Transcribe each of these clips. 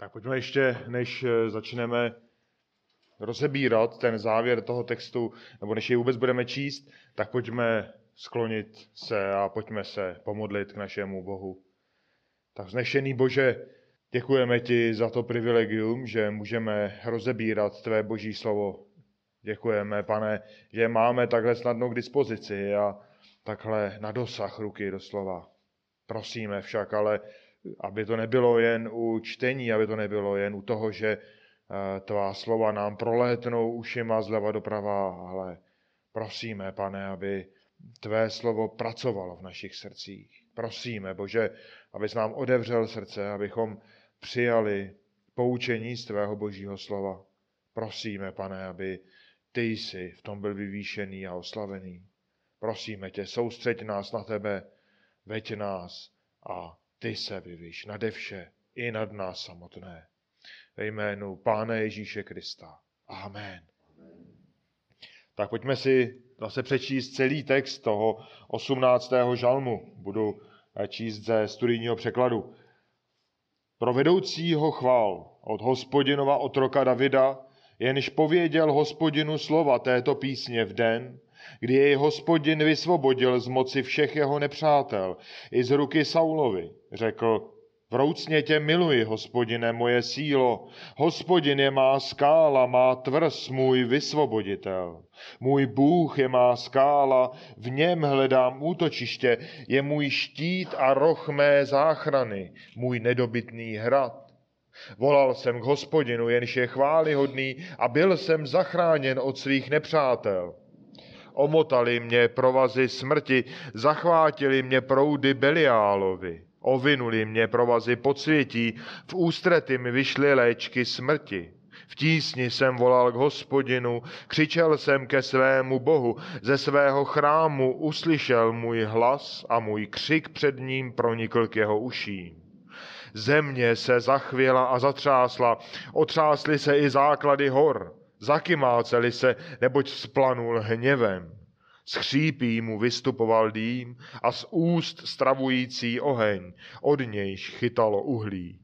Tak pojďme ještě, než eh, začneme rozebírat ten závěr toho textu, nebo než jej vůbec budeme číst, tak pojďme sklonit se a pojďme se pomodlit k našemu Bohu. Tak vznešený Bože, děkujeme ti za to privilegium, že můžeme rozebírat tvé boží slovo. Děkujeme, pane, že máme takhle snadno k dispozici a takhle na dosah ruky doslova. Prosíme však, ale aby to nebylo jen u čtení, aby to nebylo jen u toho, že eh, tvá slova nám prolétnou ušima zleva doprava, ale prosíme, pane, aby tvé slovo pracovalo v našich srdcích. Prosíme, Bože, abys nám odevřel srdce, abychom přijali poučení z tvého božího slova. Prosíme, pane, aby ty jsi v tom byl vyvýšený a oslavený. Prosíme tě, soustřeď nás na tebe, veď nás a ty se vyvíš nade vše i nad nás samotné. Ve jménu Pána Ježíše Krista. Amen. Tak pojďme si zase přečíst celý text toho 18. žalmu. Budu číst ze studijního překladu. Pro vedoucího chvál od hospodinova otroka Davida, jenž pověděl hospodinu slova této písně v den, kdy jej hospodin vysvobodil z moci všech jeho nepřátel, i z ruky Saulovi, řekl, Vroucně tě miluji, hospodine, moje sílo. Hospodin je má skála, má tvrz, můj vysvoboditel. Můj Bůh je má skála, v něm hledám útočiště, je můj štít a roh mé záchrany, můj nedobytný hrad. Volal jsem k hospodinu, jenž je chválihodný a byl jsem zachráněn od svých nepřátel. Omotali mě provazy smrti, zachvátili mě proudy Beliálovi. Ovinuli mě provazy podsvětí, v ústrety mi vyšly léčky smrti. V tísni jsem volal k hospodinu, křičel jsem ke svému bohu, ze svého chrámu uslyšel můj hlas a můj křik před ním pronikl k jeho uším. Země se zachvěla a zatřásla, otřásly se i základy hor, zakymáceli se, neboť splanul hněvem. Z chřípí mu vystupoval dým a z úst stravující oheň, od nějž chytalo uhlí.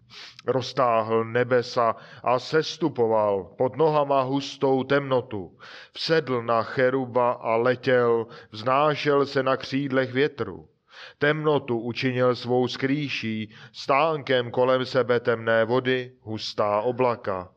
Roztáhl nebesa a sestupoval pod nohama hustou temnotu. Vsedl na cheruba a letěl, vznášel se na křídlech větru. Temnotu učinil svou skrýší, stánkem kolem sebe temné vody, hustá oblaka.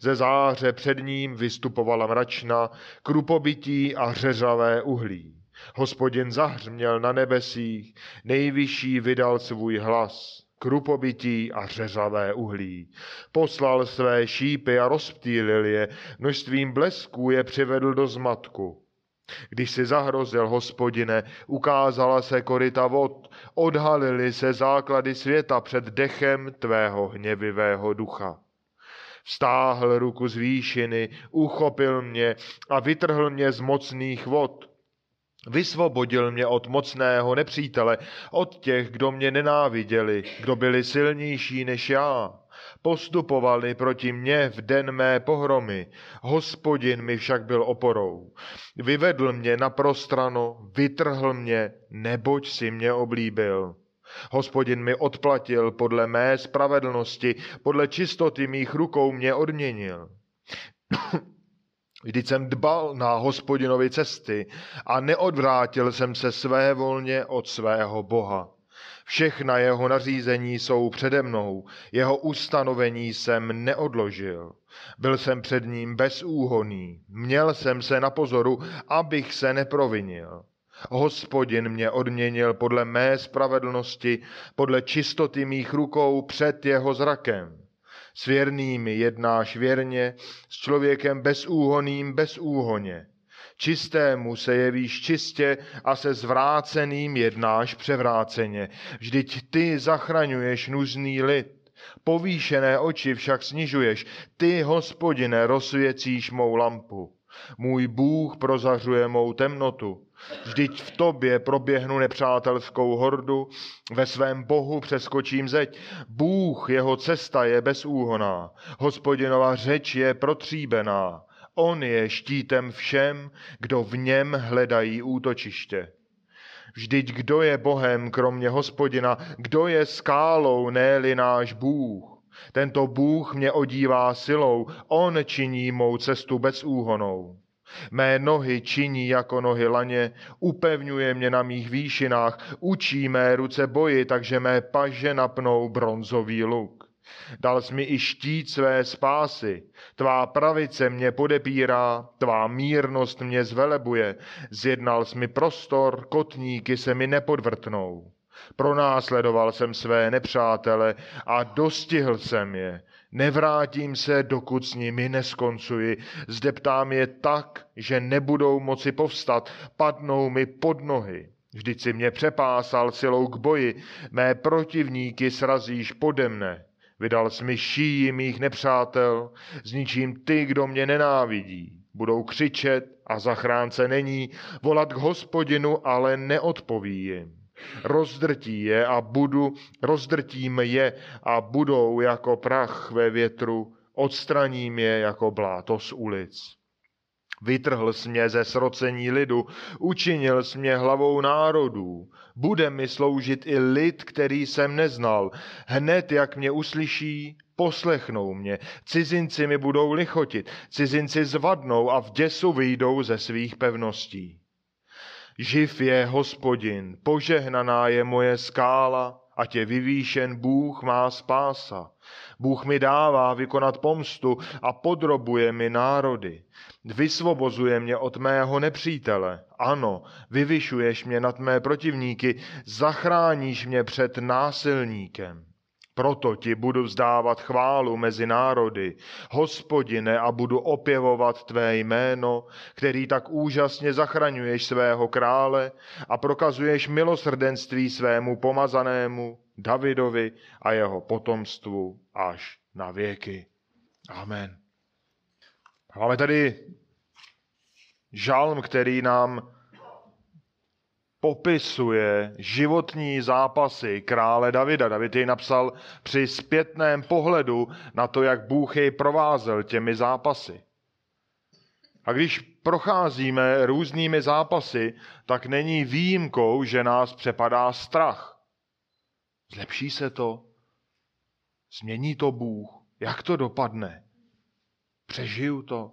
Ze záře před ním vystupovala mračna, krupobytí a řeřavé uhlí. Hospodin zahřměl na nebesích, nejvyšší vydal svůj hlas, krupobytí a řeřavé uhlí. Poslal své šípy a rozptýlil je, množstvím blesků je přivedl do zmatku. Když si zahrozil, hospodine, ukázala se korita vod, odhalily se základy světa před dechem tvého hněvivého ducha. Vstáhl ruku z výšiny, uchopil mě a vytrhl mě z mocných vod. Vysvobodil mě od mocného nepřítele, od těch, kdo mě nenáviděli, kdo byli silnější než já. Postupovali proti mně v den mé pohromy, hospodin mi však byl oporou. Vyvedl mě na prostrano, vytrhl mě, neboť si mě oblíbil. Hospodin mi odplatil podle mé spravedlnosti, podle čistoty mých rukou mě odměnil. Vždyť jsem dbal na hospodinovi cesty a neodvrátil jsem se své volně od svého Boha. Všechna jeho nařízení jsou přede mnou, jeho ustanovení jsem neodložil. Byl jsem před ním bezúhoný, měl jsem se na pozoru, abych se neprovinil. Hospodin mě odměnil podle mé spravedlnosti, podle čistoty mých rukou před jeho zrakem. S věrnými jednáš věrně, s člověkem bezúhoným bezúhoně. Čistému se jevíš čistě a se zvráceným jednáš převráceně. Vždyť ty zachraňuješ nuzný lid. Povýšené oči však snižuješ. Ty, hospodine, rozsvěcíš mou lampu. Můj Bůh prozařuje mou temnotu. Vždyť v tobě proběhnu nepřátelskou hordu, ve svém Bohu přeskočím zeď. Bůh, jeho cesta je bezúhoná, hospodinova řeč je protříbená. On je štítem všem, kdo v něm hledají útočiště. Vždyť kdo je Bohem kromě hospodina, kdo je skálou, ne náš Bůh? Tento Bůh mě odívá silou, On činí mou cestu bezúhonou. Mé nohy činí jako nohy laně, upevňuje mě na mých výšinách, učí mé ruce boji, takže mé paže napnou bronzový luk. Dal jsi mi i štít své spásy, tvá pravice mě podepírá, tvá mírnost mě zvelebuje, zjednal jsi mi prostor, kotníky se mi nepodvrtnou. Pronásledoval jsem své nepřátele a dostihl jsem je. Nevrátím se, dokud s nimi neskoncuji. Zdeptám je tak, že nebudou moci povstat, padnou mi pod nohy. Vždyť si mě přepásal silou k boji, mé protivníky srazíš pode mne. Vydal jsi mi šíji mých nepřátel, zničím ty, kdo mě nenávidí. Budou křičet a zachránce není, volat k hospodinu, ale neodpoví jim. Rozdrtí je a budu, rozdrtím je a budou jako prach ve větru, odstraním je jako bláto z ulic. Vytrhl jsi mě ze srocení lidu, učinil jsi mě hlavou národů. Bude mi sloužit i lid, který jsem neznal. Hned, jak mě uslyší, poslechnou mě. Cizinci mi budou lichotit, cizinci zvadnou a v děsu vyjdou ze svých pevností. Živ je hospodin, požehnaná je moje skála, ať je vyvýšen Bůh má spása. Bůh mi dává vykonat pomstu a podrobuje mi národy. Vysvobozuje mě od mého nepřítele. Ano, vyvyšuješ mě nad mé protivníky, zachráníš mě před násilníkem. Proto ti budu vzdávat chválu mezi národy, hospodine, a budu opěvovat tvé jméno, který tak úžasně zachraňuješ svého krále a prokazuješ milosrdenství svému pomazanému Davidovi a jeho potomstvu až na věky. Amen. Máme tady žalm, který nám popisuje životní zápasy krále Davida. David jej napsal při zpětném pohledu na to, jak Bůh jej provázel těmi zápasy. A když procházíme různými zápasy, tak není výjimkou, že nás přepadá strach. Zlepší se to? Změní to Bůh? Jak to dopadne? Přežiju to?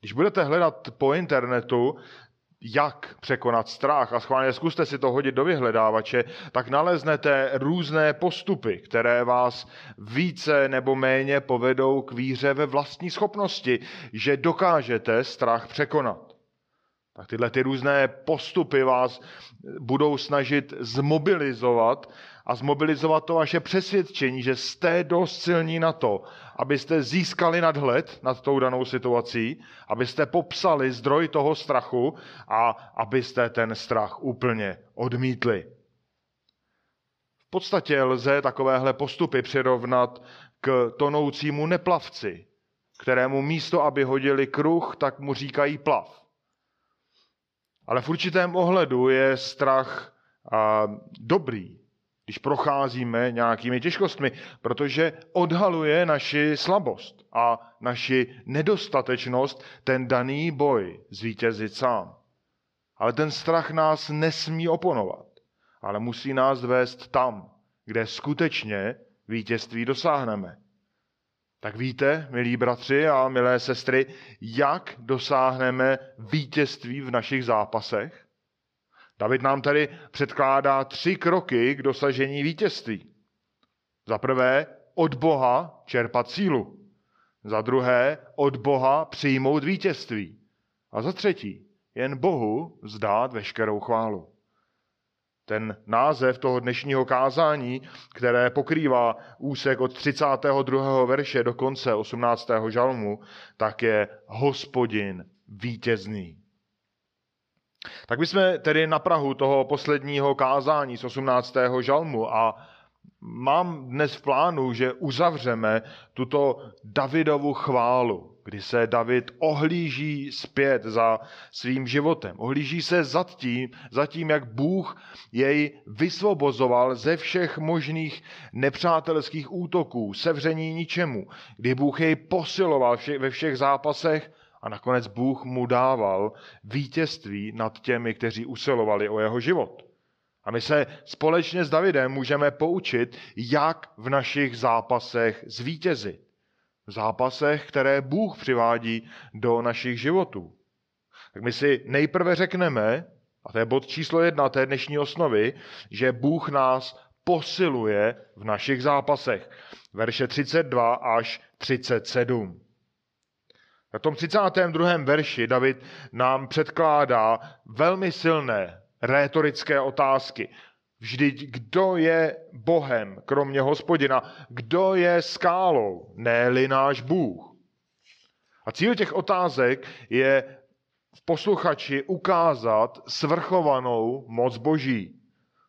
Když budete hledat po internetu, jak překonat strach a schválně zkuste si to hodit do vyhledávače, tak naleznete různé postupy, které vás více nebo méně povedou k víře ve vlastní schopnosti, že dokážete strach překonat. Tak tyhle ty různé postupy vás budou snažit zmobilizovat a zmobilizovat to vaše přesvědčení, že jste dost silní na to, abyste získali nadhled nad tou danou situací, abyste popsali zdroj toho strachu a abyste ten strach úplně odmítli. V podstatě lze takovéhle postupy přirovnat k tonoucímu neplavci, kterému místo, aby hodili kruh, tak mu říkají plav. Ale v určitém ohledu je strach a, dobrý, když procházíme nějakými těžkostmi, protože odhaluje naši slabost a naši nedostatečnost ten daný boj zvítězit sám. Ale ten strach nás nesmí oponovat, ale musí nás vést tam, kde skutečně vítězství dosáhneme. Tak víte, milí bratři a milé sestry, jak dosáhneme vítězství v našich zápasech? David nám tady předkládá tři kroky k dosažení vítězství. Za prvé, od Boha čerpat sílu. Za druhé, od Boha přijmout vítězství. A za třetí, jen Bohu vzdát veškerou chválu. Ten název toho dnešního kázání, které pokrývá úsek od 32. verše do konce 18. žalmu, tak je Hospodin vítězný. Tak my jsme tedy na Prahu toho posledního kázání z 18. žalmu a mám dnes v plánu, že uzavřeme tuto Davidovu chválu, kdy se David ohlíží zpět za svým životem. Ohlíží se za tím, za tím, jak Bůh jej vysvobozoval ze všech možných nepřátelských útoků, sevření ničemu, kdy Bůh jej posiloval ve všech zápasech a nakonec Bůh mu dával vítězství nad těmi, kteří usilovali o jeho život. A my se společně s Davidem můžeme poučit, jak v našich zápasech zvítězit. V zápasech, které Bůh přivádí do našich životů. Tak my si nejprve řekneme, a to je bod číslo jedna té dnešní osnovy, že Bůh nás posiluje v našich zápasech. Verše 32 až 37. Na tom 32. verši David nám předkládá velmi silné rétorické otázky. Vždyť kdo je Bohem, kromě hospodina? Kdo je skálou, ne-li náš Bůh? A cíl těch otázek je v posluchači ukázat svrchovanou moc Boží.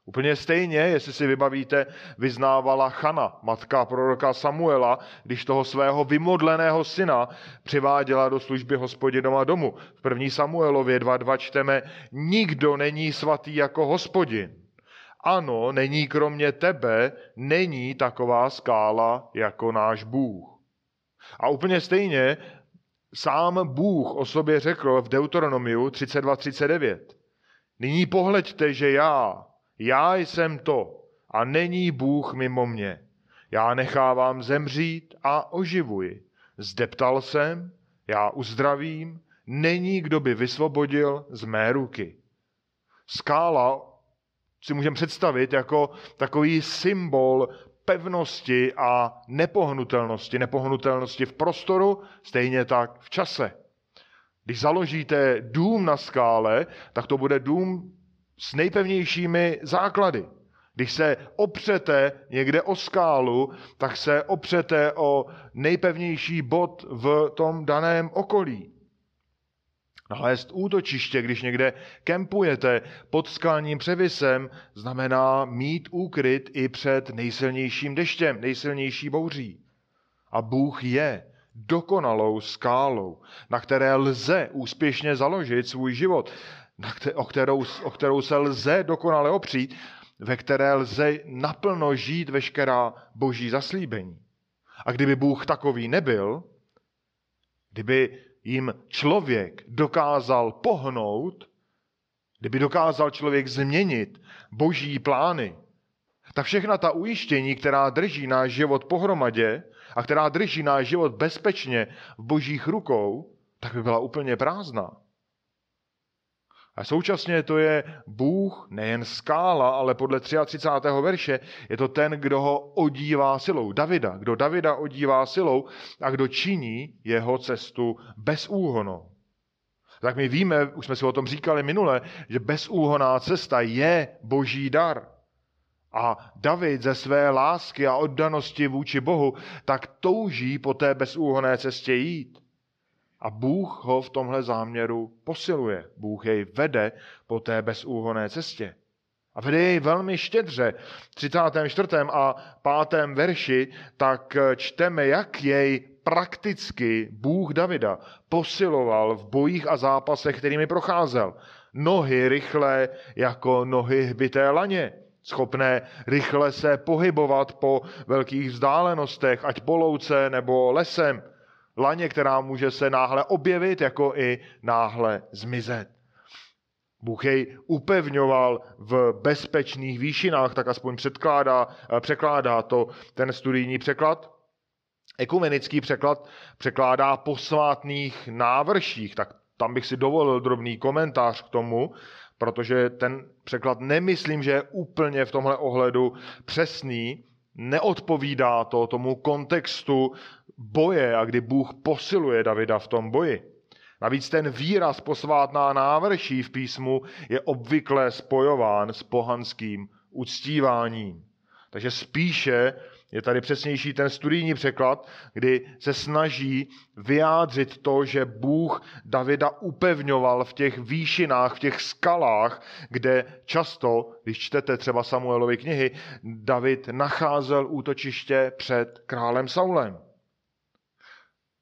Úplně stejně, jestli si vybavíte, vyznávala Chana, matka proroka Samuela, když toho svého vymodleného syna přiváděla do služby hospodinova domu. V první Samuelově 2.2 čteme, nikdo není svatý jako hospodin. Ano, není kromě tebe, není taková skála jako náš Bůh. A úplně stejně sám Bůh o sobě řekl v Deuteronomiu 32.39. Nyní pohleďte, že já, já jsem to a není Bůh mimo mě. Já nechávám zemřít a oživuji. Zdeptal jsem, já uzdravím, není kdo by vysvobodil z mé ruky. Skála si můžeme představit jako takový symbol pevnosti a nepohnutelnosti. Nepohnutelnosti v prostoru, stejně tak v čase. Když založíte dům na skále, tak to bude dům s nejpevnějšími základy. Když se opřete někde o skálu, tak se opřete o nejpevnější bod v tom daném okolí. Nalézt útočiště, když někde kempujete pod skalním převisem, znamená mít úkryt i před nejsilnějším deštěm, nejsilnější bouří. A Bůh je dokonalou skálou, na které lze úspěšně založit svůj život o kterou, o kterou se lze dokonale opřít, ve které lze naplno žít veškerá boží zaslíbení. A kdyby Bůh takový nebyl, kdyby jim člověk dokázal pohnout, kdyby dokázal člověk změnit boží plány, tak všechna ta ujištění, která drží náš život pohromadě a která drží náš život bezpečně v božích rukou, tak by byla úplně prázdná. A současně to je Bůh nejen skála, ale podle 33. verše je to ten, kdo ho odívá silou. Davida, kdo Davida odívá silou a kdo činí jeho cestu bezúhonou. Tak my víme, už jsme si o tom říkali minule, že bezúhoná cesta je boží dar. A David ze své lásky a oddanosti vůči Bohu tak touží po té bezúhoné cestě jít. A Bůh ho v tomhle záměru posiluje. Bůh jej vede po té bezúhoné cestě. A vede jej velmi štědře. V 34. a 5. verši tak čteme, jak jej prakticky Bůh Davida posiloval v bojích a zápasech, kterými procházel. Nohy rychlé jako nohy hbité laně, schopné rychle se pohybovat po velkých vzdálenostech, ať po louce nebo lesem laně, která může se náhle objevit, jako i náhle zmizet. Bůh jej upevňoval v bezpečných výšinách, tak aspoň předkládá, překládá to ten studijní překlad. Ekumenický překlad překládá posvátných návrších, tak tam bych si dovolil drobný komentář k tomu, protože ten překlad nemyslím, že je úplně v tomhle ohledu přesný, neodpovídá to tomu kontextu boje a kdy Bůh posiluje Davida v tom boji. Navíc ten výraz posvátná návrší v písmu je obvykle spojován s pohanským uctíváním. Takže spíše je tady přesnější ten studijní překlad, kdy se snaží vyjádřit to, že Bůh Davida upevňoval v těch výšinách, v těch skalách, kde často, když čtete třeba Samuelovy knihy, David nacházel útočiště před králem Saulem.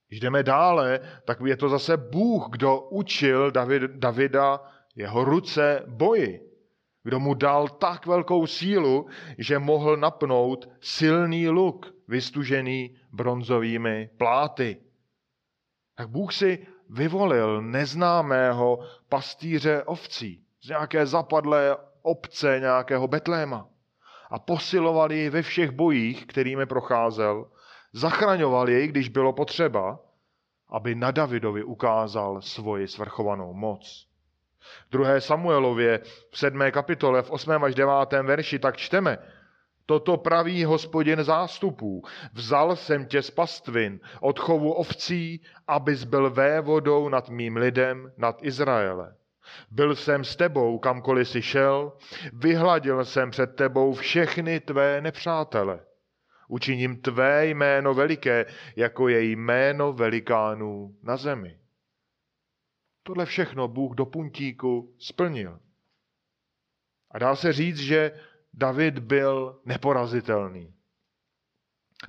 Když jdeme dále, tak je to zase Bůh, kdo učil David, Davida jeho ruce boji. Kdo mu dal tak velkou sílu, že mohl napnout silný luk, vystužený bronzovými pláty. Tak Bůh si vyvolil neznámého pastýře ovcí z nějaké zapadlé obce nějakého Betléma a posiloval jej ve všech bojích, kterými procházel, zachraňoval jej, když bylo potřeba, aby na Davidovi ukázal svoji svrchovanou moc. V 2. Samuelově v 7. kapitole v 8. až 9. verši tak čteme, Toto praví hospodin zástupů. Vzal jsem tě z pastvin, od chovu ovcí, abys byl vévodou nad mým lidem, nad Izraele. Byl jsem s tebou, kamkoliv si šel, vyhladil jsem před tebou všechny tvé nepřátele. Učiním tvé jméno veliké, jako je jméno velikánů na zemi. Tohle všechno Bůh do puntíku splnil. A dá se říct, že David byl neporazitelný.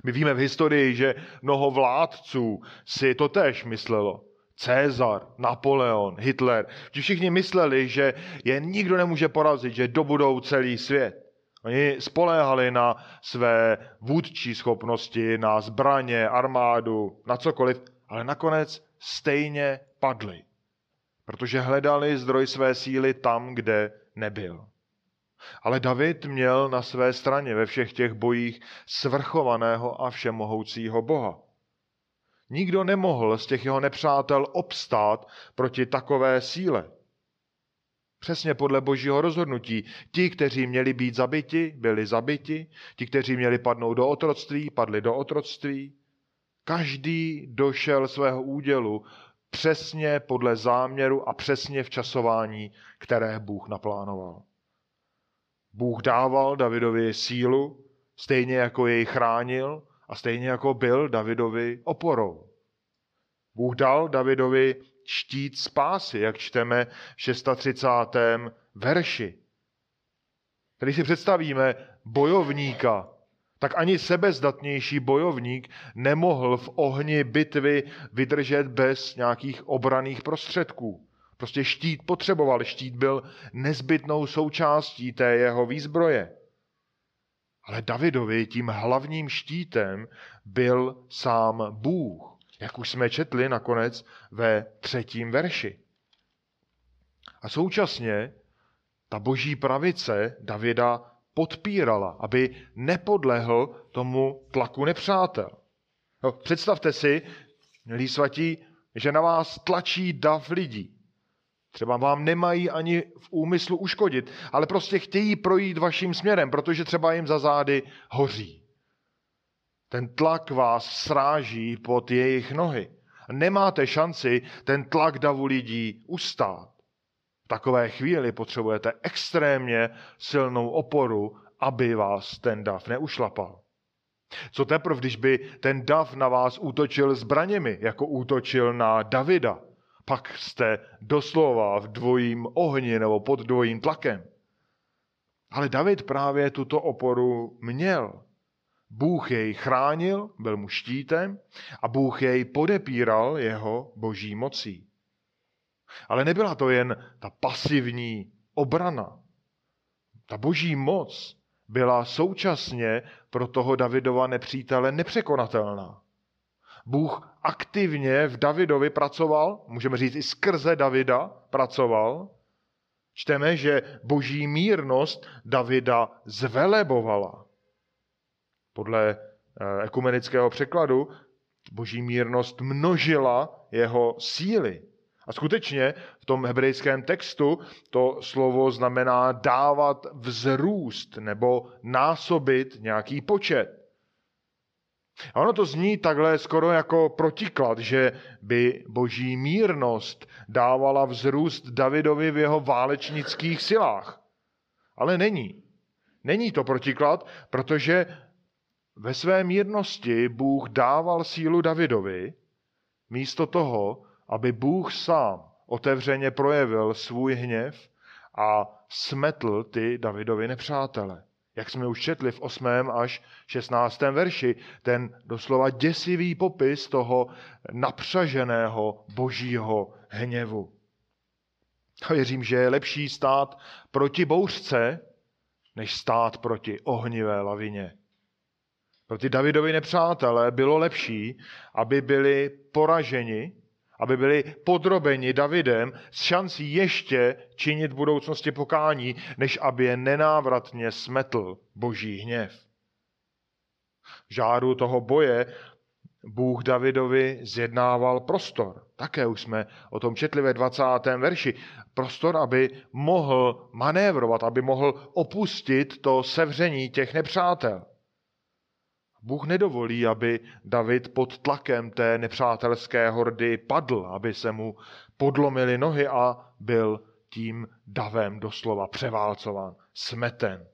My víme v historii, že mnoho vládců si to tež myslelo. Cezar, Napoleon, Hitler, že všichni mysleli, že je nikdo nemůže porazit, že dobudou celý svět. Oni spoléhali na své vůdčí schopnosti, na zbraně, armádu, na cokoliv, ale nakonec stejně padli, protože hledali zdroj své síly tam, kde nebyl. Ale David měl na své straně ve všech těch bojích svrchovaného a všemohoucího Boha. Nikdo nemohl z těch jeho nepřátel obstát proti takové síle. Přesně podle božího rozhodnutí. Ti, kteří měli být zabiti, byli zabiti. Ti, kteří měli padnout do otroctví, padli do otroctví. Každý došel svého údělu přesně podle záměru a přesně v časování, které Bůh naplánoval. Bůh dával Davidovi sílu, stejně jako jej chránil a stejně jako byl Davidovi oporou. Bůh dal Davidovi štít spásy, jak čteme v 630. verši. Tady si představíme bojovníka, tak ani sebezdatnější bojovník nemohl v ohni bitvy vydržet bez nějakých obraných prostředků. Prostě štít potřeboval, štít byl nezbytnou součástí té jeho výzbroje. Ale Davidovi tím hlavním štítem byl sám Bůh jak už jsme četli nakonec ve třetím verši. A současně ta boží pravice Davida podpírala, aby nepodlehl tomu tlaku nepřátel. No, představte si, milí svatí, že na vás tlačí dav lidí. Třeba vám nemají ani v úmyslu uškodit, ale prostě chtějí projít vaším směrem, protože třeba jim za zády hoří. Ten tlak vás sráží pod jejich nohy. Nemáte šanci ten tlak davu lidí ustát. V takové chvíli potřebujete extrémně silnou oporu, aby vás ten dav neušlapal. Co teprve, když by ten dav na vás útočil zbraněmi, jako útočil na Davida? Pak jste doslova v dvojím ohni nebo pod dvojím tlakem. Ale David právě tuto oporu měl. Bůh jej chránil, byl mu štítem a Bůh jej podepíral jeho boží mocí. Ale nebyla to jen ta pasivní obrana. Ta boží moc byla současně pro toho Davidova nepřítele nepřekonatelná. Bůh aktivně v Davidovi pracoval, můžeme říct i skrze Davida pracoval. Čteme, že boží mírnost Davida zvelebovala. Podle eh, ekumenického překladu boží mírnost množila jeho síly. A skutečně v tom hebrejském textu to slovo znamená dávat vzrůst nebo násobit nějaký počet. A ono to zní takhle skoro jako protiklad, že by boží mírnost dávala vzrůst Davidovi v jeho válečnických silách. Ale není. Není to protiklad, protože ve své mírnosti Bůh dával sílu Davidovi, místo toho, aby Bůh sám otevřeně projevil svůj hněv a smetl ty Davidovi nepřátele. Jak jsme už četli v 8. až 16. verši, ten doslova děsivý popis toho napřaženého božího hněvu. A věřím, že je lepší stát proti bouřce, než stát proti ohnivé lavině. Pro ty Davidovi nepřátelé bylo lepší, aby byli poraženi aby byli podrobeni Davidem s šancí ještě činit v budoucnosti pokání, než aby je nenávratně smetl boží hněv. V žáru toho boje Bůh Davidovi zjednával prostor. Také už jsme o tom četli ve 20. verši. Prostor, aby mohl manévrovat, aby mohl opustit to sevření těch nepřátel. Bůh nedovolí, aby David pod tlakem té nepřátelské hordy padl, aby se mu podlomily nohy a byl tím davem doslova převálcován, smeten.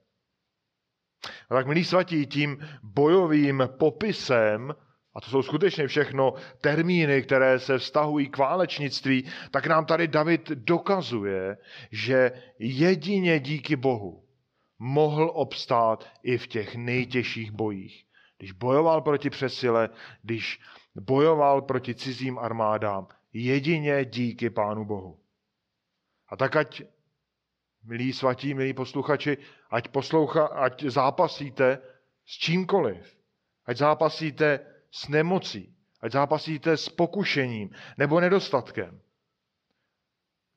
A tak, milí svatí, tím bojovým popisem, a to jsou skutečně všechno termíny, které se vztahují k válečnictví, tak nám tady David dokazuje, že jedině díky Bohu mohl obstát i v těch nejtěžších bojích když bojoval proti přesile, když bojoval proti cizím armádám, jedině díky Pánu Bohu. A tak ať, milí svatí, milí posluchači, ať, posloucha, ať zápasíte s čímkoliv, ať zápasíte s nemocí, ať zápasíte s pokušením nebo nedostatkem.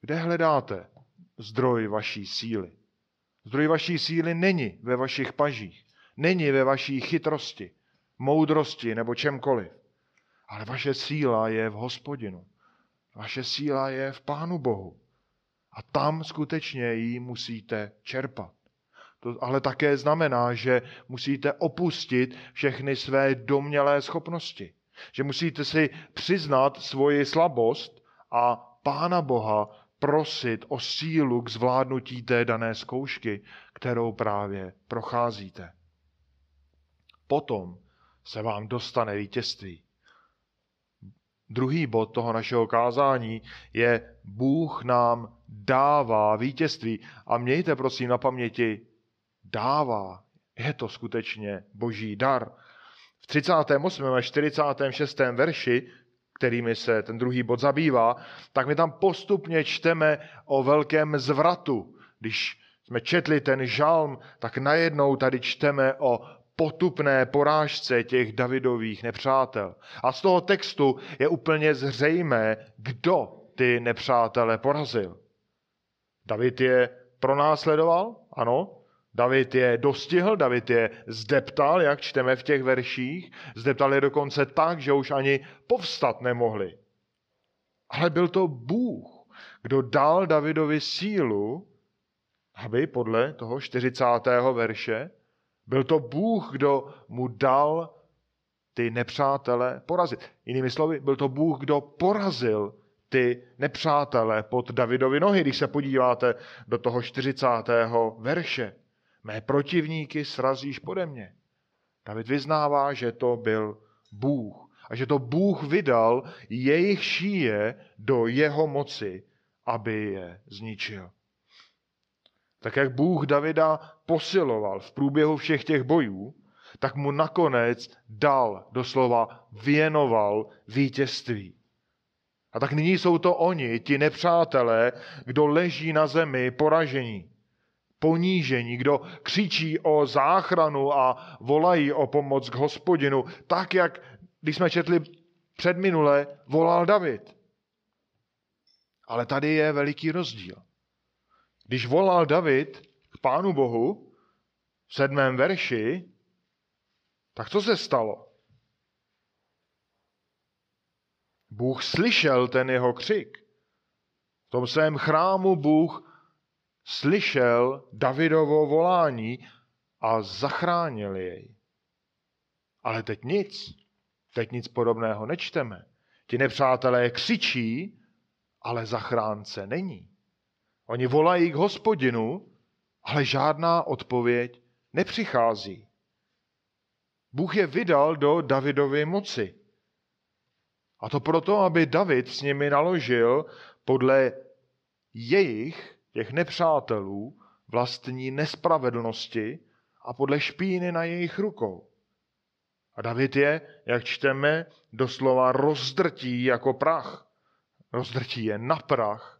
Kde hledáte zdroj vaší síly? Zdroj vaší síly není ve vašich pažích, není ve vaší chytrosti, moudrosti nebo čemkoliv. Ale vaše síla je v hospodinu. Vaše síla je v Pánu Bohu. A tam skutečně ji musíte čerpat. To ale také znamená, že musíte opustit všechny své domělé schopnosti. Že musíte si přiznat svoji slabost a Pána Boha prosit o sílu k zvládnutí té dané zkoušky, kterou právě procházíte potom se vám dostane vítězství. Druhý bod toho našeho kázání je Bůh nám dává vítězství. A mějte prosím na paměti, dává. Je to skutečně boží dar. V 38. a 46. verši, kterými se ten druhý bod zabývá, tak my tam postupně čteme o velkém zvratu. Když jsme četli ten žalm, tak najednou tady čteme o potupné porážce těch Davidových nepřátel. A z toho textu je úplně zřejmé, kdo ty nepřátele porazil. David je pronásledoval, ano, David je dostihl, David je zdeptal, jak čteme v těch verších. Zdeptal je dokonce tak, že už ani povstat nemohli. Ale byl to Bůh, kdo dal Davidovi sílu, aby podle toho 40. verše byl to Bůh, kdo mu dal ty nepřátele porazit. Jinými slovy, byl to Bůh, kdo porazil ty nepřátele pod Davidovi nohy, když se podíváte do toho 40. verše. Mé protivníky srazíš pode mě. David vyznává, že to byl Bůh a že to Bůh vydal jejich šíje do jeho moci, aby je zničil. Tak jak Bůh Davida posiloval v průběhu všech těch bojů, tak mu nakonec dal, doslova věnoval vítězství. A tak nyní jsou to oni, ti nepřátelé, kdo leží na zemi poražení, ponížení, kdo křičí o záchranu a volají o pomoc k hospodinu, tak jak, když jsme četli předminule, volal David. Ale tady je veliký rozdíl. Když volal David k Pánu Bohu v sedmém verši, tak co se stalo? Bůh slyšel ten jeho křik. V tom svém chrámu Bůh slyšel Davidovo volání a zachránil jej. Ale teď nic. Teď nic podobného nečteme. Ti nepřátelé křičí, ale zachránce není. Oni volají k hospodinu, ale žádná odpověď nepřichází. Bůh je vydal do Davidovy moci. A to proto, aby David s nimi naložil podle jejich, těch nepřátelů, vlastní nespravedlnosti a podle špíny na jejich rukou. A David je, jak čteme, doslova rozdrtí jako prach. Rozdrtí je na prach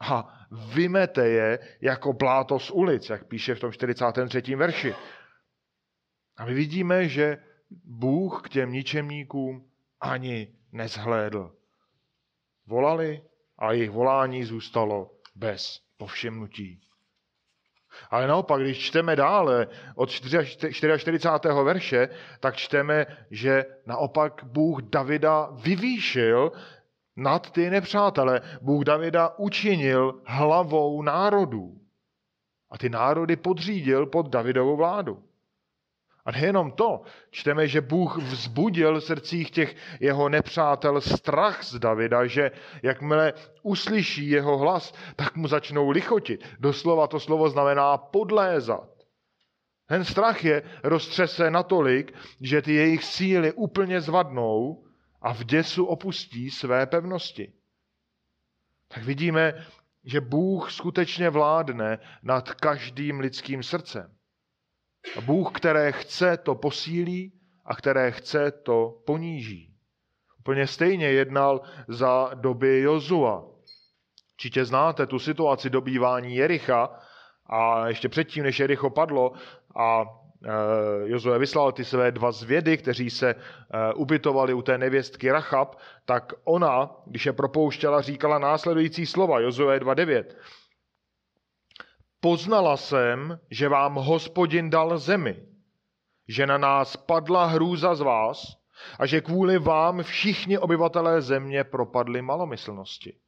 a vymete je jako pláto z ulic, jak píše v tom 43. verši. A my vidíme, že Bůh k těm ničemníkům ani nezhlédl. volali a jejich volání zůstalo bez povšimnutí. Ale naopak, když čteme dále od 44. verše, tak čteme, že naopak Bůh Davida vyvýšil nad ty nepřátele. Bůh Davida učinil hlavou národů. A ty národy podřídil pod Davidovou vládu. A nejenom to, čteme, že Bůh vzbudil v srdcích těch jeho nepřátel strach z Davida, že jakmile uslyší jeho hlas, tak mu začnou lichotit. Doslova to slovo znamená podlézat. Ten strach je roztřese natolik, že ty jejich síly úplně zvadnou a v děsu opustí své pevnosti. Tak vidíme, že Bůh skutečně vládne nad každým lidským srdcem. A Bůh, které chce, to posílí a které chce, to poníží. Úplně stejně jednal za doby Jozua. Určitě znáte tu situaci dobývání Jericha a ještě předtím, než Jericho padlo a Jozue vyslal ty své dva zvědy, kteří se e, ubytovali u té nevěstky Rachab, tak ona, když je propouštěla, říkala následující slova, Jozue 2.9. Poznala jsem, že vám hospodin dal zemi, že na nás padla hrůza z vás a že kvůli vám všichni obyvatelé země propadli malomyslnosti.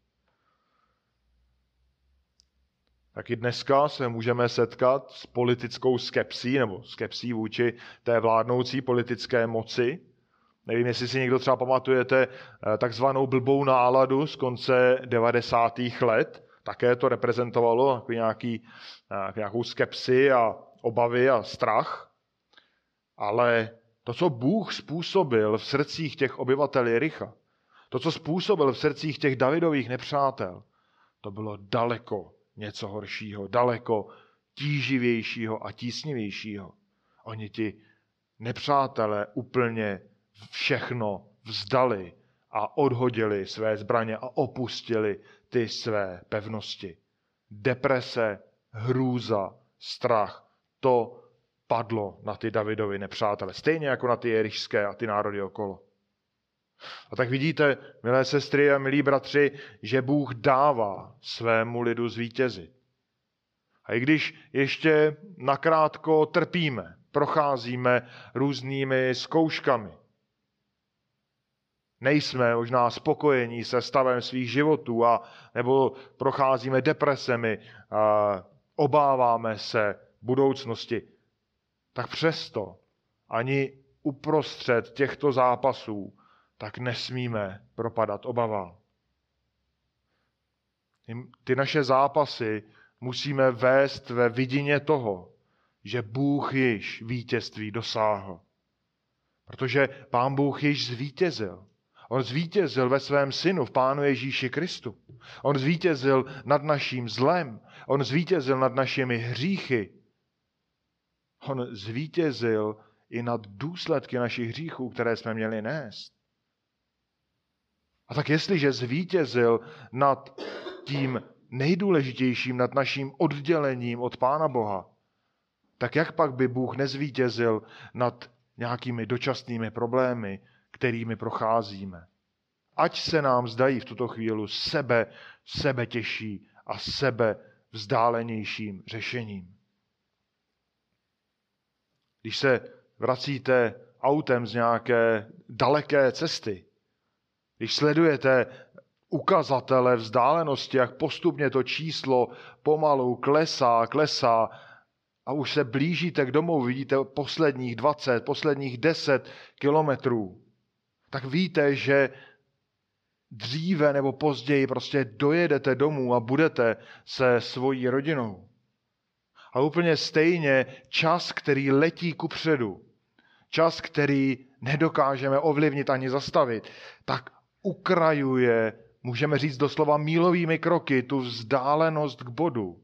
Taky dneska se můžeme setkat s politickou skepsí nebo skepsí vůči té vládnoucí politické moci. Nevím, jestli si někdo třeba pamatujete eh, takzvanou blbou náladu z konce 90. let, také to reprezentovalo nějaký, nějakou skepsi a obavy a strach. Ale to, co Bůh způsobil v srdcích těch obyvatel Jericha, to, co způsobil v srdcích těch Davidových nepřátel, to bylo daleko něco horšího, daleko tíživějšího a tísnivějšího. Oni ti nepřátelé úplně všechno vzdali a odhodili své zbraně a opustili ty své pevnosti. Deprese, hrůza, strach, to padlo na ty Davidovi nepřátele. Stejně jako na ty jerišské a ty národy okolo. A tak vidíte, milé sestry a milí bratři, že Bůh dává svému lidu zvítězit. A i když ještě nakrátko trpíme, procházíme různými zkouškami, nejsme možná spokojení se stavem svých životů a nebo procházíme depresemi, a obáváme se budoucnosti, tak přesto ani uprostřed těchto zápasů tak nesmíme propadat obavám. Ty naše zápasy musíme vést ve vidině toho, že Bůh již vítězství dosáhl. Protože Pán Bůh již zvítězil. On zvítězil ve svém synu, v Pánu Ježíši Kristu. On zvítězil nad naším zlem. On zvítězil nad našimi hříchy. On zvítězil i nad důsledky našich hříchů, které jsme měli nést. A tak jestliže zvítězil nad tím nejdůležitějším, nad naším oddělením od Pána Boha, tak jak pak by Bůh nezvítězil nad nějakými dočasnými problémy, kterými procházíme. Ať se nám zdají v tuto chvíli sebe, sebe těžší a sebe vzdálenějším řešením. Když se vracíte autem z nějaké daleké cesty, když sledujete ukazatele vzdálenosti, jak postupně to číslo pomalu klesá, klesá a už se blížíte k domu, vidíte posledních 20, posledních 10 kilometrů, tak víte, že dříve nebo později prostě dojedete domů a budete se svojí rodinou. A úplně stejně čas, který letí ku předu, čas, který nedokážeme ovlivnit ani zastavit, tak ukrajuje, můžeme říct doslova mílovými kroky, tu vzdálenost k bodu,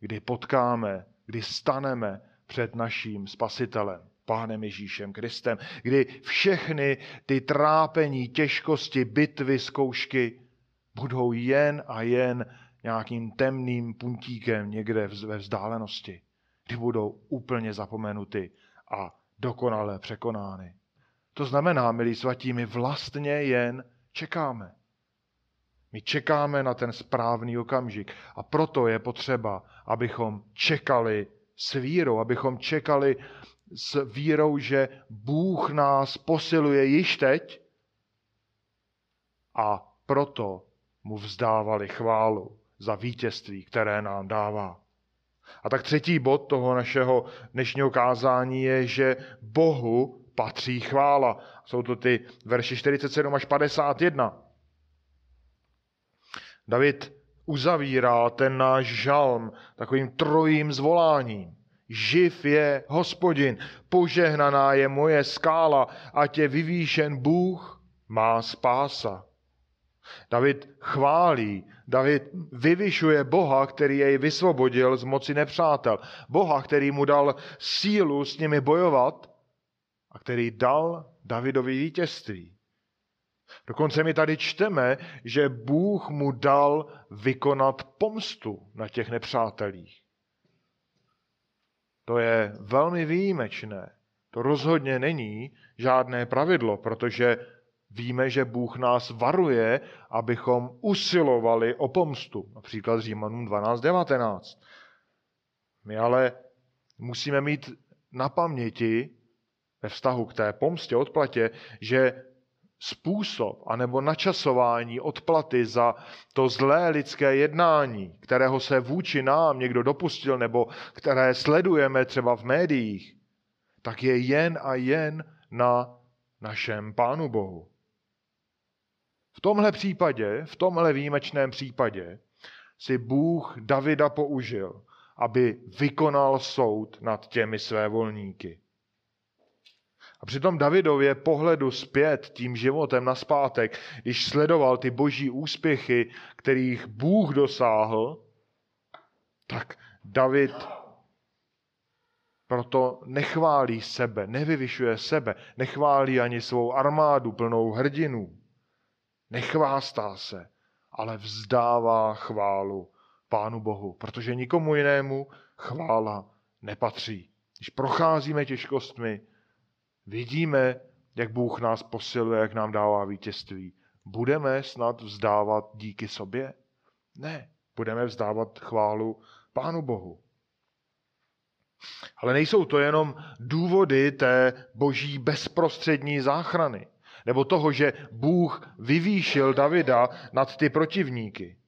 kdy potkáme, kdy staneme před naším spasitelem. Pánem Ježíšem Kristem, kdy všechny ty trápení, těžkosti, bitvy, zkoušky budou jen a jen nějakým temným puntíkem někde ve vzdálenosti, kdy budou úplně zapomenuty a dokonale překonány. To znamená, milí svatí, my vlastně jen čekáme. My čekáme na ten správný okamžik a proto je potřeba, abychom čekali s vírou, abychom čekali s vírou, že Bůh nás posiluje již teď a proto mu vzdávali chválu za vítězství, které nám dává. A tak třetí bod toho našeho dnešního kázání je, že Bohu patří chvála. Jsou to ty verše 47 až 51. David uzavírá ten náš žalm takovým trojím zvoláním. Živ je hospodin, požehnaná je moje skála, ať je vyvýšen Bůh, má spása. David chválí, David vyvyšuje Boha, který jej vysvobodil z moci nepřátel. Boha, který mu dal sílu s nimi bojovat který dal Davidovi vítězství. Dokonce mi tady čteme, že Bůh mu dal vykonat pomstu na těch nepřátelích. To je velmi výjimečné. To rozhodně není žádné pravidlo, protože víme, že Bůh nás varuje, abychom usilovali o pomstu. Například Římanům 12.19. My ale musíme mít na paměti ve vztahu k té pomstě, odplatě, že způsob anebo načasování odplaty za to zlé lidské jednání, kterého se vůči nám někdo dopustil nebo které sledujeme třeba v médiích, tak je jen a jen na našem Pánu Bohu. V tomhle případě, v tomhle výjimečném případě, si Bůh Davida použil, aby vykonal soud nad těmi své volníky. A přitom Davidově pohledu zpět tím životem na zpátek, když sledoval ty boží úspěchy, kterých Bůh dosáhl, tak David proto nechválí sebe, nevyvyšuje sebe, nechválí ani svou armádu plnou hrdinů. Nechvástá se, ale vzdává chválu Pánu Bohu, protože nikomu jinému chvála nepatří. Když procházíme těžkostmi, vidíme, jak Bůh nás posiluje, jak nám dává vítězství. Budeme snad vzdávat díky sobě? Ne, budeme vzdávat chválu Pánu Bohu. Ale nejsou to jenom důvody té boží bezprostřední záchrany nebo toho, že Bůh vyvýšil Davida nad ty protivníky.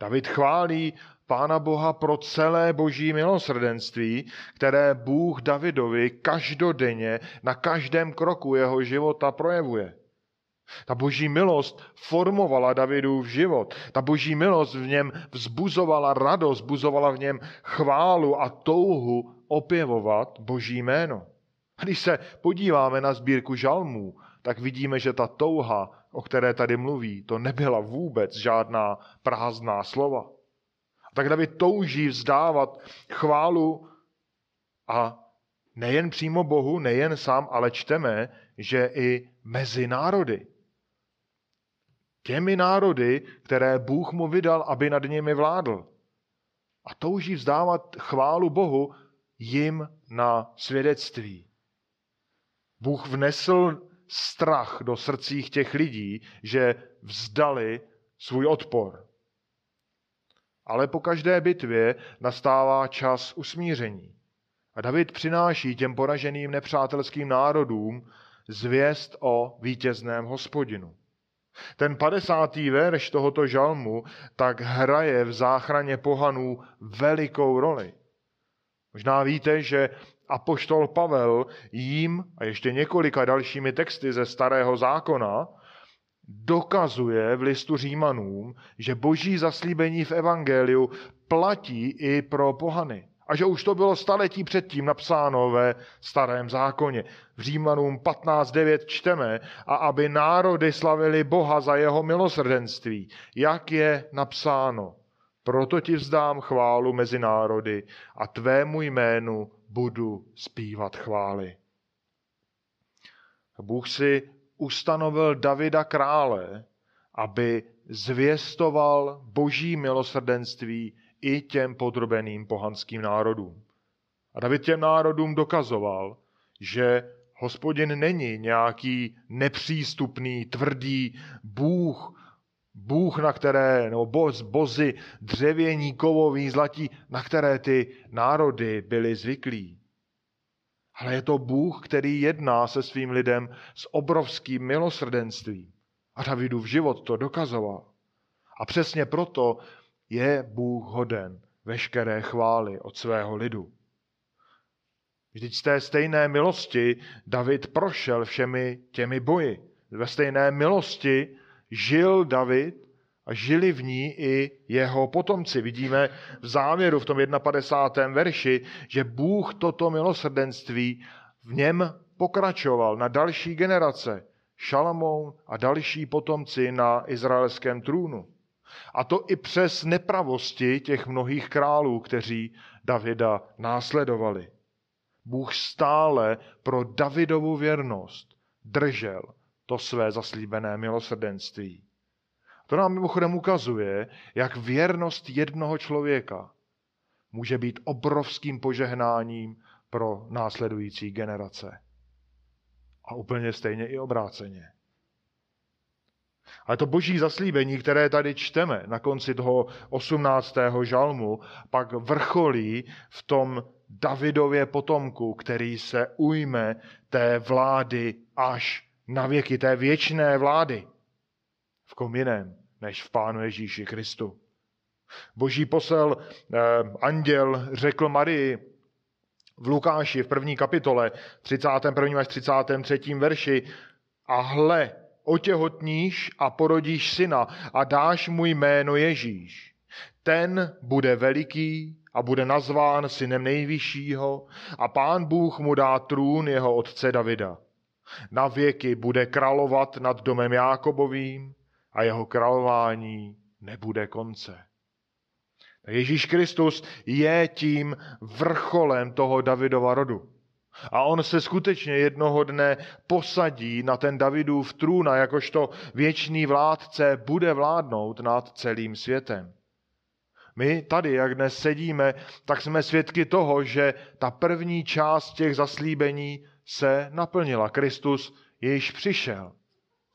David chválí Pána Boha pro celé boží milosrdenství, které Bůh Davidovi každodenně na každém kroku jeho života projevuje. Ta boží milost formovala Davidův život. Ta boží milost v něm vzbuzovala radost, vzbuzovala v něm chválu a touhu opěvovat boží jméno. Když se podíváme na sbírku žalmů, tak vidíme, že ta touha, o které tady mluví, to nebyla vůbec žádná prázdná slova. Tak David touží vzdávat chválu a nejen přímo Bohu, nejen sám, ale čteme, že i mezi národy. Těmi národy, které Bůh mu vydal, aby nad nimi vládl. A touží vzdávat chválu Bohu jim na svědectví. Bůh vnesl strach do srdcích těch lidí, že vzdali svůj odpor. Ale po každé bitvě nastává čas usmíření. A David přináší těm poraženým nepřátelským národům zvěst o vítězném hospodinu. Ten padesátý verš tohoto žalmu tak hraje v záchraně pohanů velikou roli. Možná víte, že apoštol Pavel jím a ještě několika dalšími texty ze starého zákona dokazuje v listu Římanům, že boží zaslíbení v evangeliu platí i pro pohany. A že už to bylo staletí předtím napsáno ve starém zákoně. V Římanům 15.9 čteme, a aby národy slavili Boha za jeho milosrdenství, jak je napsáno. Proto ti vzdám chválu mezi národy a tvému jménu budu zpívat chvály. Bůh si ustanovil Davida krále, aby zvěstoval boží milosrdenství i těm podrobeným pohanským národům. A David těm národům dokazoval, že hospodin není nějaký nepřístupný, tvrdý Bůh, Bůh, na které, nebo boz, bozy dřevění, kovový, zlatí, na které ty národy byly zvyklí. Ale je to Bůh, který jedná se svým lidem s obrovským milosrdenstvím. A Davidův život to dokazoval. A přesně proto je Bůh hoden veškeré chvály od svého lidu. Vždyť z té stejné milosti David prošel všemi těmi boji. Ve stejné milosti žil David a žili v ní i jeho potomci. Vidíme v závěru v tom 51. verši, že Bůh toto milosrdenství v něm pokračoval na další generace. Šalamoun a další potomci na izraelském trůnu. A to i přes nepravosti těch mnohých králů, kteří Davida následovali. Bůh stále pro Davidovu věrnost držel to své zaslíbené milosrdenství. To nám mimochodem ukazuje, jak věrnost jednoho člověka může být obrovským požehnáním pro následující generace. A úplně stejně i obráceně. Ale to boží zaslíbení, které tady čteme na konci toho 18. žalmu, pak vrcholí v tom Davidově potomku, který se ujme té vlády až na věky, té věčné vlády. V kom jiném, než v Pánu Ježíši Kristu. Boží posel, eh, anděl, řekl Marii v Lukáši v první kapitole, 31. až 33. verši, a hle, otěhotníš a porodíš syna a dáš mu jméno Ježíš. Ten bude veliký a bude nazván synem nejvyššího a pán Bůh mu dá trůn jeho otce Davida. Na věky bude královat nad domem Jákobovým a jeho králování nebude konce. Ježíš Kristus je tím vrcholem toho Davidova rodu. A on se skutečně jednoho dne posadí na ten Davidův trůn a jakožto věčný vládce bude vládnout nad celým světem. My tady, jak dnes sedíme, tak jsme svědky toho, že ta první část těch zaslíbení se naplnila. Kristus již přišel.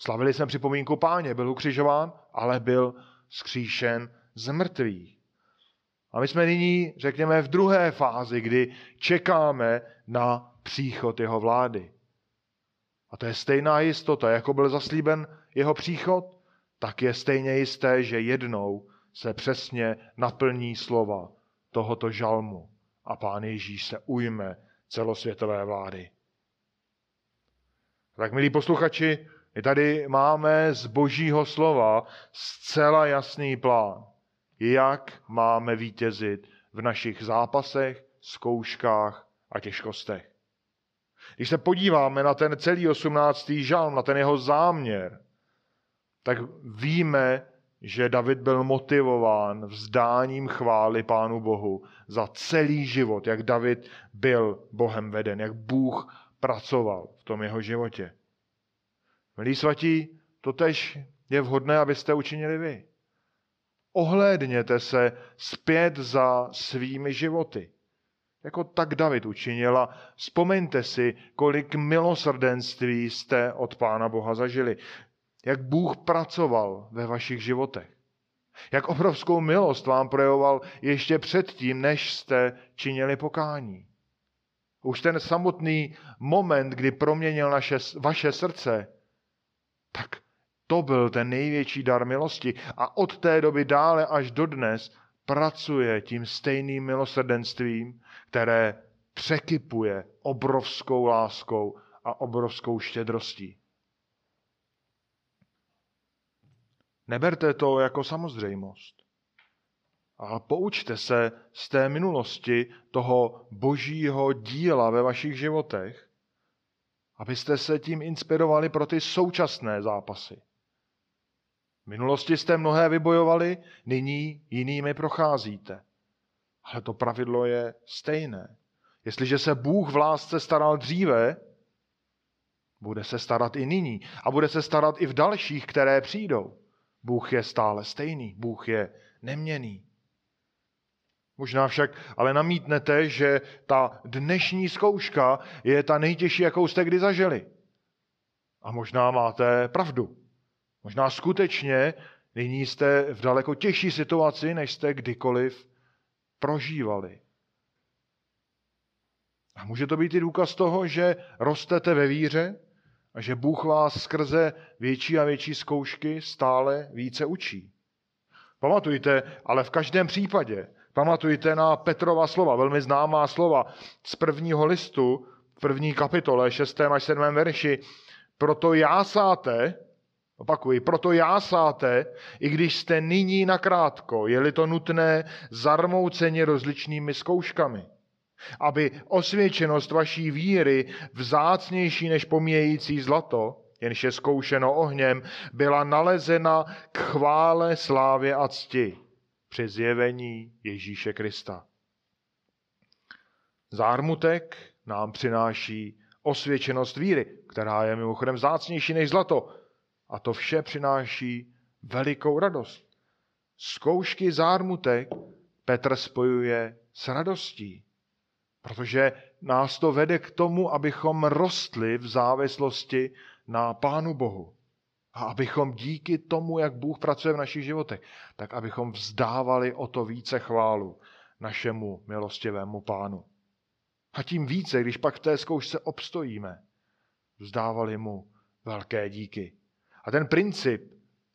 Slavili jsme připomínku páně, byl ukřižován, ale byl skříšen z mrtvých. A my jsme nyní, řekněme, v druhé fázi, kdy čekáme na příchod jeho vlády. A to je stejná jistota, jako byl zaslíben jeho příchod, tak je stejně jisté, že jednou se přesně naplní slova tohoto žalmu a pán Ježíš se ujme celosvětové vlády. Tak, milí posluchači, my tady máme z božího slova zcela jasný plán, jak máme vítězit v našich zápasech, zkouškách a těžkostech. Když se podíváme na ten celý 18. žalm, na ten jeho záměr, tak víme, že David byl motivován vzdáním chvály Pánu Bohu za celý život, jak David byl Bohem veden, jak Bůh pracoval v tom jeho životě. Milí svatí, to tež je vhodné, abyste učinili vy. Ohlédněte se zpět za svými životy. Jako tak David učinil a vzpomeňte si, kolik milosrdenství jste od Pána Boha zažili. Jak Bůh pracoval ve vašich životech. Jak obrovskou milost vám projevoval ještě předtím, než jste činili pokání. Už ten samotný moment, kdy proměnil naše, vaše srdce, tak to byl ten největší dar milosti. A od té doby dále až do dnes pracuje tím stejným milosrdenstvím, které překypuje obrovskou láskou a obrovskou štědrostí. Neberte to jako samozřejmost. A poučte se z té minulosti toho božího díla ve vašich životech, abyste se tím inspirovali pro ty současné zápasy. V minulosti jste mnohé vybojovali, nyní jinými procházíte. Ale to pravidlo je stejné. Jestliže se Bůh v lásce staral dříve, bude se starat i nyní. A bude se starat i v dalších, které přijdou. Bůh je stále stejný, Bůh je neměný. Možná však ale namítnete, že ta dnešní zkouška je ta nejtěžší, jakou jste kdy zažili. A možná máte pravdu. Možná skutečně Nyní jste v daleko těžší situaci, než jste kdykoliv prožívali. A může to být i důkaz toho, že rostete ve víře a že Bůh vás skrze větší a větší zkoušky stále více učí. Pamatujte, ale v každém případě, pamatujte na Petrova slova, velmi známá slova z prvního listu, první kapitole, 6. až 7. verši. Proto jásáte, opakuji, proto jásáte, i když jste nyní nakrátko, je-li to nutné, zarmouceni rozličnými zkouškami aby osvědčenost vaší víry, vzácnější než pomíjející zlato, jenž je zkoušeno ohněm, byla nalezena k chvále, slávě a cti při zjevení Ježíše Krista. Zármutek nám přináší osvědčenost víry, která je mimochodem vzácnější než zlato. A to vše přináší velikou radost. Zkoušky zármutek Petr spojuje s radostí. Protože nás to vede k tomu, abychom rostli v závislosti na Pánu Bohu. A abychom díky tomu, jak Bůh pracuje v našich životech, tak abychom vzdávali o to více chválu našemu milostivému Pánu. A tím více, když pak v té zkoušce obstojíme, vzdávali mu velké díky. A ten princip,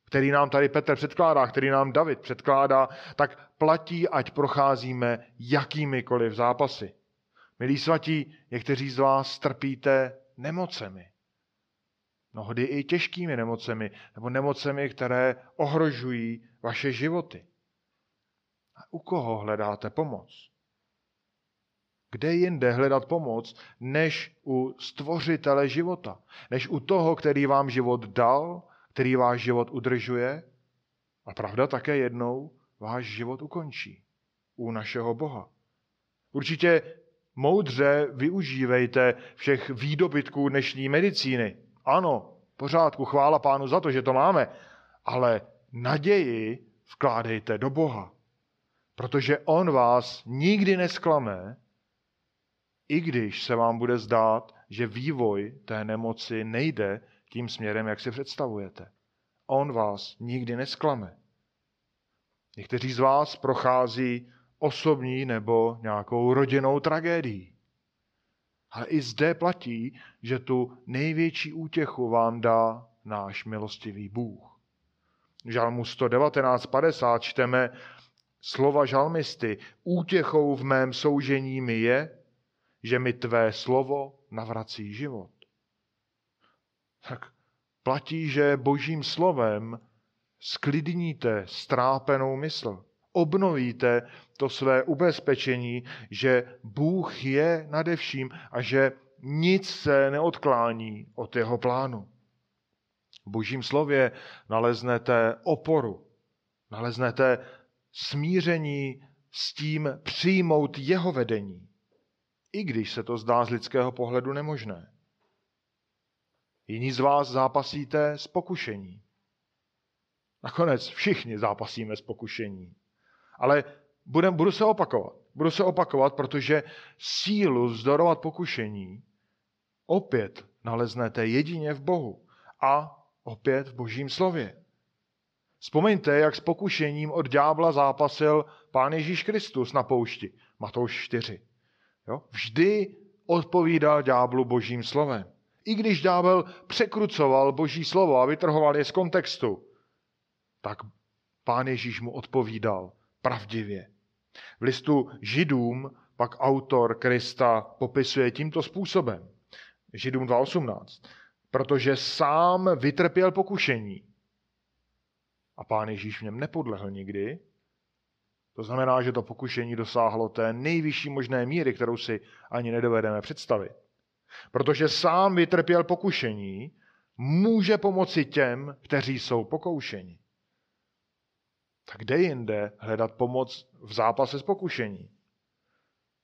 který nám tady Petr předkládá, který nám David předkládá, tak platí, ať procházíme jakýmikoliv zápasy. Milí svatí, někteří z vás trpíte nemocemi. Mnohdy i těžkými nemocemi, nebo nemocemi, které ohrožují vaše životy. A u koho hledáte pomoc? Kde jinde hledat pomoc, než u stvořitele života? Než u toho, který vám život dal, který váš život udržuje? A pravda také jednou váš život ukončí. U našeho Boha. Určitě moudře využívejte všech výdobytků dnešní medicíny. Ano, pořádku, chvála pánu za to, že to máme, ale naději vkládejte do Boha. Protože On vás nikdy nesklame, i když se vám bude zdát, že vývoj té nemoci nejde tím směrem, jak si představujete. On vás nikdy nesklame. Někteří z vás prochází osobní nebo nějakou rodinnou tragédií. Ale i zde platí, že tu největší útěchu vám dá náš milostivý Bůh. V žalmu 119.50 čteme slova žalmisty. Útěchou v mém soužení mi je, že mi tvé slovo navrací život. Tak platí, že božím slovem sklidníte strápenou mysl obnovíte to své ubezpečení, že Bůh je nade vším a že nic se neodklání od jeho plánu. V božím slově naleznete oporu, naleznete smíření s tím přijmout jeho vedení, i když se to zdá z lidského pohledu nemožné. Jiní z vás zápasíte s pokušení. Nakonec všichni zápasíme s pokušení. Ale budem, budu se opakovat. Budu se opakovat, protože sílu vzdorovat pokušení opět naleznete jedině v Bohu a opět v Božím slově. Vzpomeňte, jak s pokušením od ďábla zápasil Pán Ježíš Kristus na poušti. Matouš 4. Jo? Vždy odpovídal ďáblu Božím slovem. I když ďábel překrucoval Boží slovo a vytrhoval je z kontextu, tak Pán Ježíš mu odpovídal pravdivě. V listu Židům pak autor Krista popisuje tímto způsobem. Židům 2.18. Protože sám vytrpěl pokušení. A pán Ježíš v něm nepodlehl nikdy. To znamená, že to pokušení dosáhlo té nejvyšší možné míry, kterou si ani nedovedeme představit. Protože sám vytrpěl pokušení, může pomoci těm, kteří jsou pokoušeni. Tak kde jinde hledat pomoc v zápase s pokušení?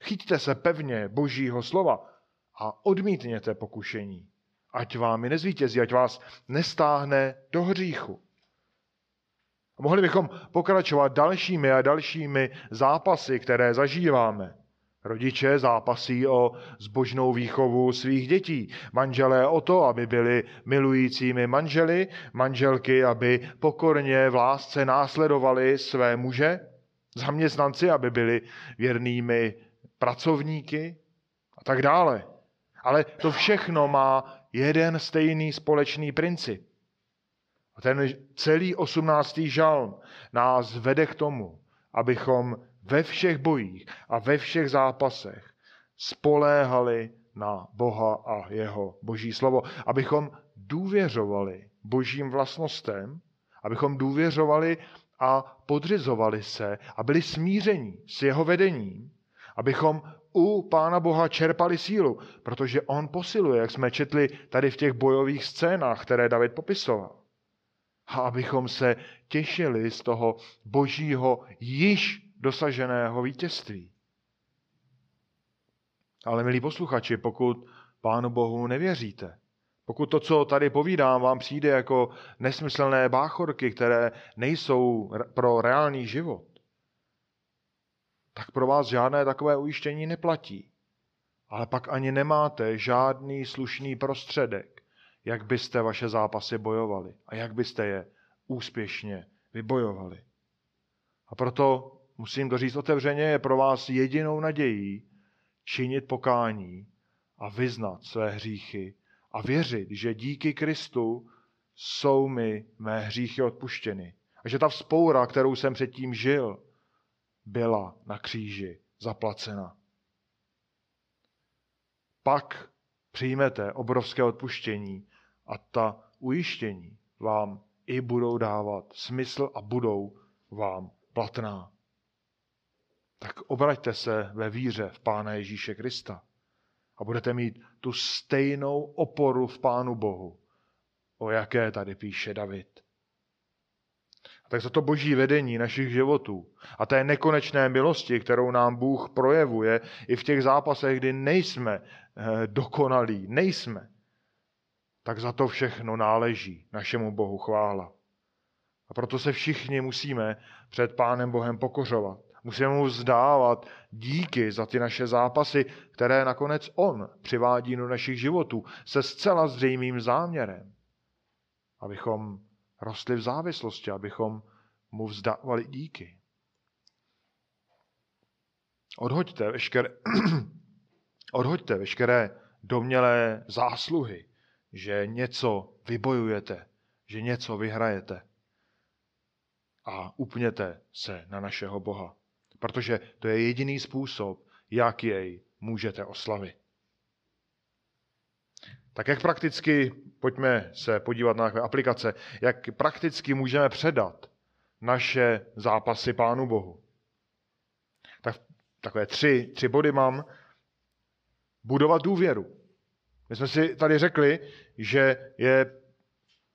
Chyťte se pevně božího slova a odmítněte pokušení. Ať vám nezvítězí, ať vás nestáhne do hříchu. Mohli bychom pokračovat dalšími a dalšími zápasy, které zažíváme. Rodiče zápasí o zbožnou výchovu svých dětí. Manželé o to, aby byli milujícími manželi, manželky, aby pokorně v lásce následovali své muže, zaměstnanci, aby byli věrnými pracovníky a tak dále. Ale to všechno má jeden stejný společný princip. A ten celý osmnáctý žalm nás vede k tomu, abychom ve všech bojích a ve všech zápasech spoléhali na Boha a jeho boží slovo. Abychom důvěřovali božím vlastnostem, abychom důvěřovali a podřizovali se a byli smíření s jeho vedením, abychom u Pána Boha čerpali sílu, protože on posiluje, jak jsme četli tady v těch bojových scénách, které David popisoval. A abychom se těšili z toho božího již dosaženého vítězství. Ale milí posluchači, pokud Pánu Bohu nevěříte, pokud to, co tady povídám, vám přijde jako nesmyslné báchorky, které nejsou pro reálný život, tak pro vás žádné takové ujištění neplatí. Ale pak ani nemáte žádný slušný prostředek, jak byste vaše zápasy bojovali a jak byste je úspěšně vybojovali. A proto musím to říct otevřeně, je pro vás jedinou nadějí činit pokání a vyznat své hříchy a věřit, že díky Kristu jsou mi mé hříchy odpuštěny. A že ta vzpoura, kterou jsem předtím žil, byla na kříži zaplacena. Pak přijmete obrovské odpuštění a ta ujištění vám i budou dávat smysl a budou vám platná. Tak obraťte se ve víře v Pána Ježíše Krista a budete mít tu stejnou oporu v Pánu Bohu, o jaké tady píše David tak za to boží vedení našich životů a té nekonečné milosti, kterou nám Bůh projevuje i v těch zápasech, kdy nejsme eh, dokonalí, nejsme, tak za to všechno náleží našemu Bohu chvála. A proto se všichni musíme před Pánem Bohem pokořovat. Musíme mu vzdávat díky za ty naše zápasy, které nakonec On přivádí do našich životů se zcela zřejmým záměrem, abychom rostli v závislosti, abychom mu vzdávali díky. Odhoďte veškeré, odhoďte veškeré domělé zásluhy, že něco vybojujete, že něco vyhrajete. A upněte se na našeho Boha, protože to je jediný způsob, jak jej můžete oslavit. Tak jak prakticky, pojďme se podívat na takové aplikace, jak prakticky můžeme předat naše zápasy Pánu Bohu. Tak, takové tři, tři body mám. Budovat důvěru. My jsme si tady řekli, že je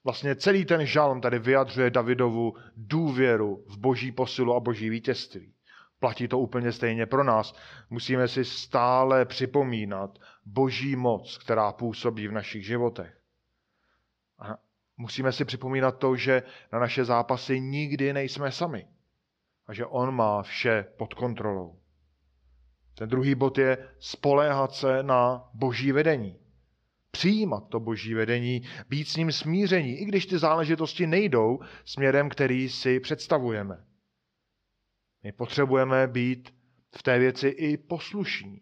vlastně celý ten žalm tady vyjadřuje Davidovu důvěru v boží posilu a boží vítězství. Platí to úplně stejně pro nás. Musíme si stále připomínat boží moc, která působí v našich životech. A musíme si připomínat to, že na naše zápasy nikdy nejsme sami. A že on má vše pod kontrolou. Ten druhý bod je spoléhat se na boží vedení. Přijímat to boží vedení, být s ním smíření, i když ty záležitosti nejdou směrem, který si představujeme. My potřebujeme být v té věci i poslušní.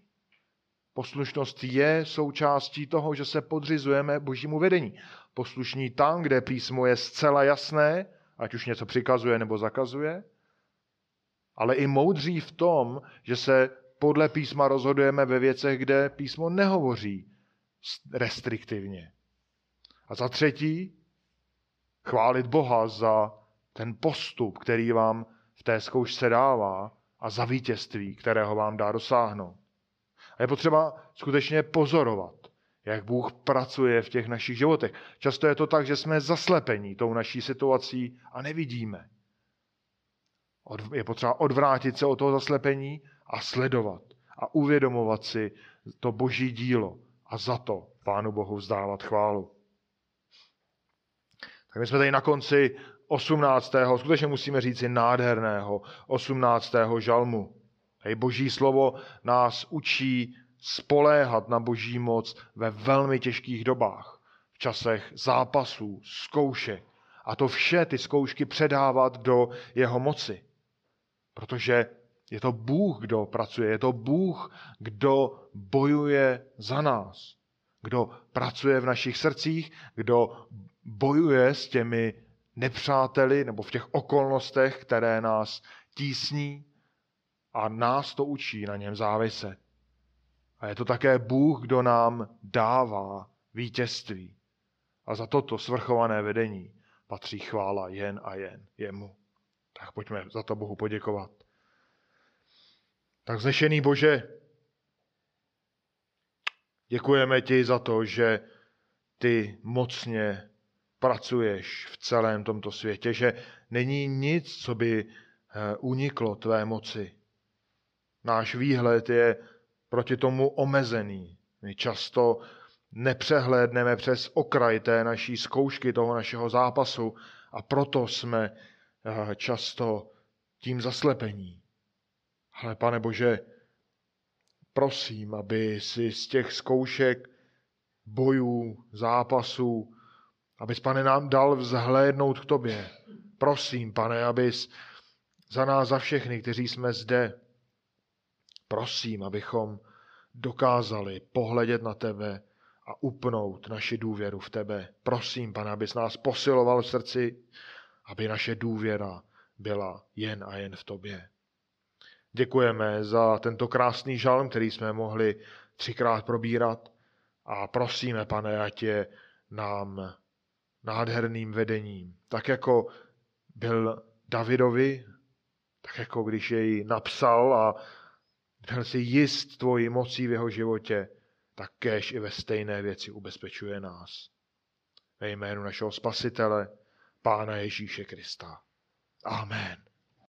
Poslušnost je součástí toho, že se podřizujeme božímu vedení. Poslušní tam, kde písmo je zcela jasné, ať už něco přikazuje nebo zakazuje, ale i moudří v tom, že se podle písma rozhodujeme ve věcech, kde písmo nehovoří restriktivně. A za třetí, chválit Boha za ten postup, který vám v té zkoušce dává a za vítězství, kterého vám dá dosáhnout. A je potřeba skutečně pozorovat, jak Bůh pracuje v těch našich životech. Často je to tak, že jsme zaslepení tou naší situací a nevidíme. Je potřeba odvrátit se od toho zaslepení a sledovat a uvědomovat si to boží dílo a za to Pánu Bohu vzdávat chválu. Tak my jsme tady na konci 18. skutečně musíme říci nádherného 18. žalmu. Hej, boží slovo nás učí spoléhat na boží moc ve velmi těžkých dobách, v časech zápasů, zkoušek. A to vše ty zkoušky předávat do jeho moci. Protože je to Bůh, kdo pracuje, je to Bůh, kdo bojuje za nás, kdo pracuje v našich srdcích, kdo bojuje s těmi nepřáteli nebo v těch okolnostech, které nás tísní a nás to učí na něm záviset. A je to také Bůh, kdo nám dává vítězství. A za toto svrchované vedení patří chvála jen a jen jemu. Tak pojďme za to Bohu poděkovat. Tak znešený Bože, děkujeme ti za to, že ty mocně pracuješ v celém tomto světě, že není nic, co by eh, uniklo tvé moci. Náš výhled je proti tomu omezený. My často nepřehlédneme přes okraj té naší zkoušky, toho našeho zápasu a proto jsme eh, často tím zaslepení. Ale pane Bože, prosím, aby si z těch zkoušek, bojů, zápasů, abys, pane, nám dal vzhlédnout k tobě. Prosím, pane, abys za nás, za všechny, kteří jsme zde, prosím, abychom dokázali pohledět na tebe a upnout naši důvěru v tebe. Prosím, pane, abys nás posiloval v srdci, aby naše důvěra byla jen a jen v tobě. Děkujeme za tento krásný žalm, který jsme mohli třikrát probírat a prosíme, pane, ať je nám nádherným vedením. Tak jako byl Davidovi, tak jako když jej napsal a byl si jist tvojí mocí v jeho životě, tak kéž i ve stejné věci ubezpečuje nás. Ve jménu našeho Spasitele, Pána Ježíše Krista. Amen.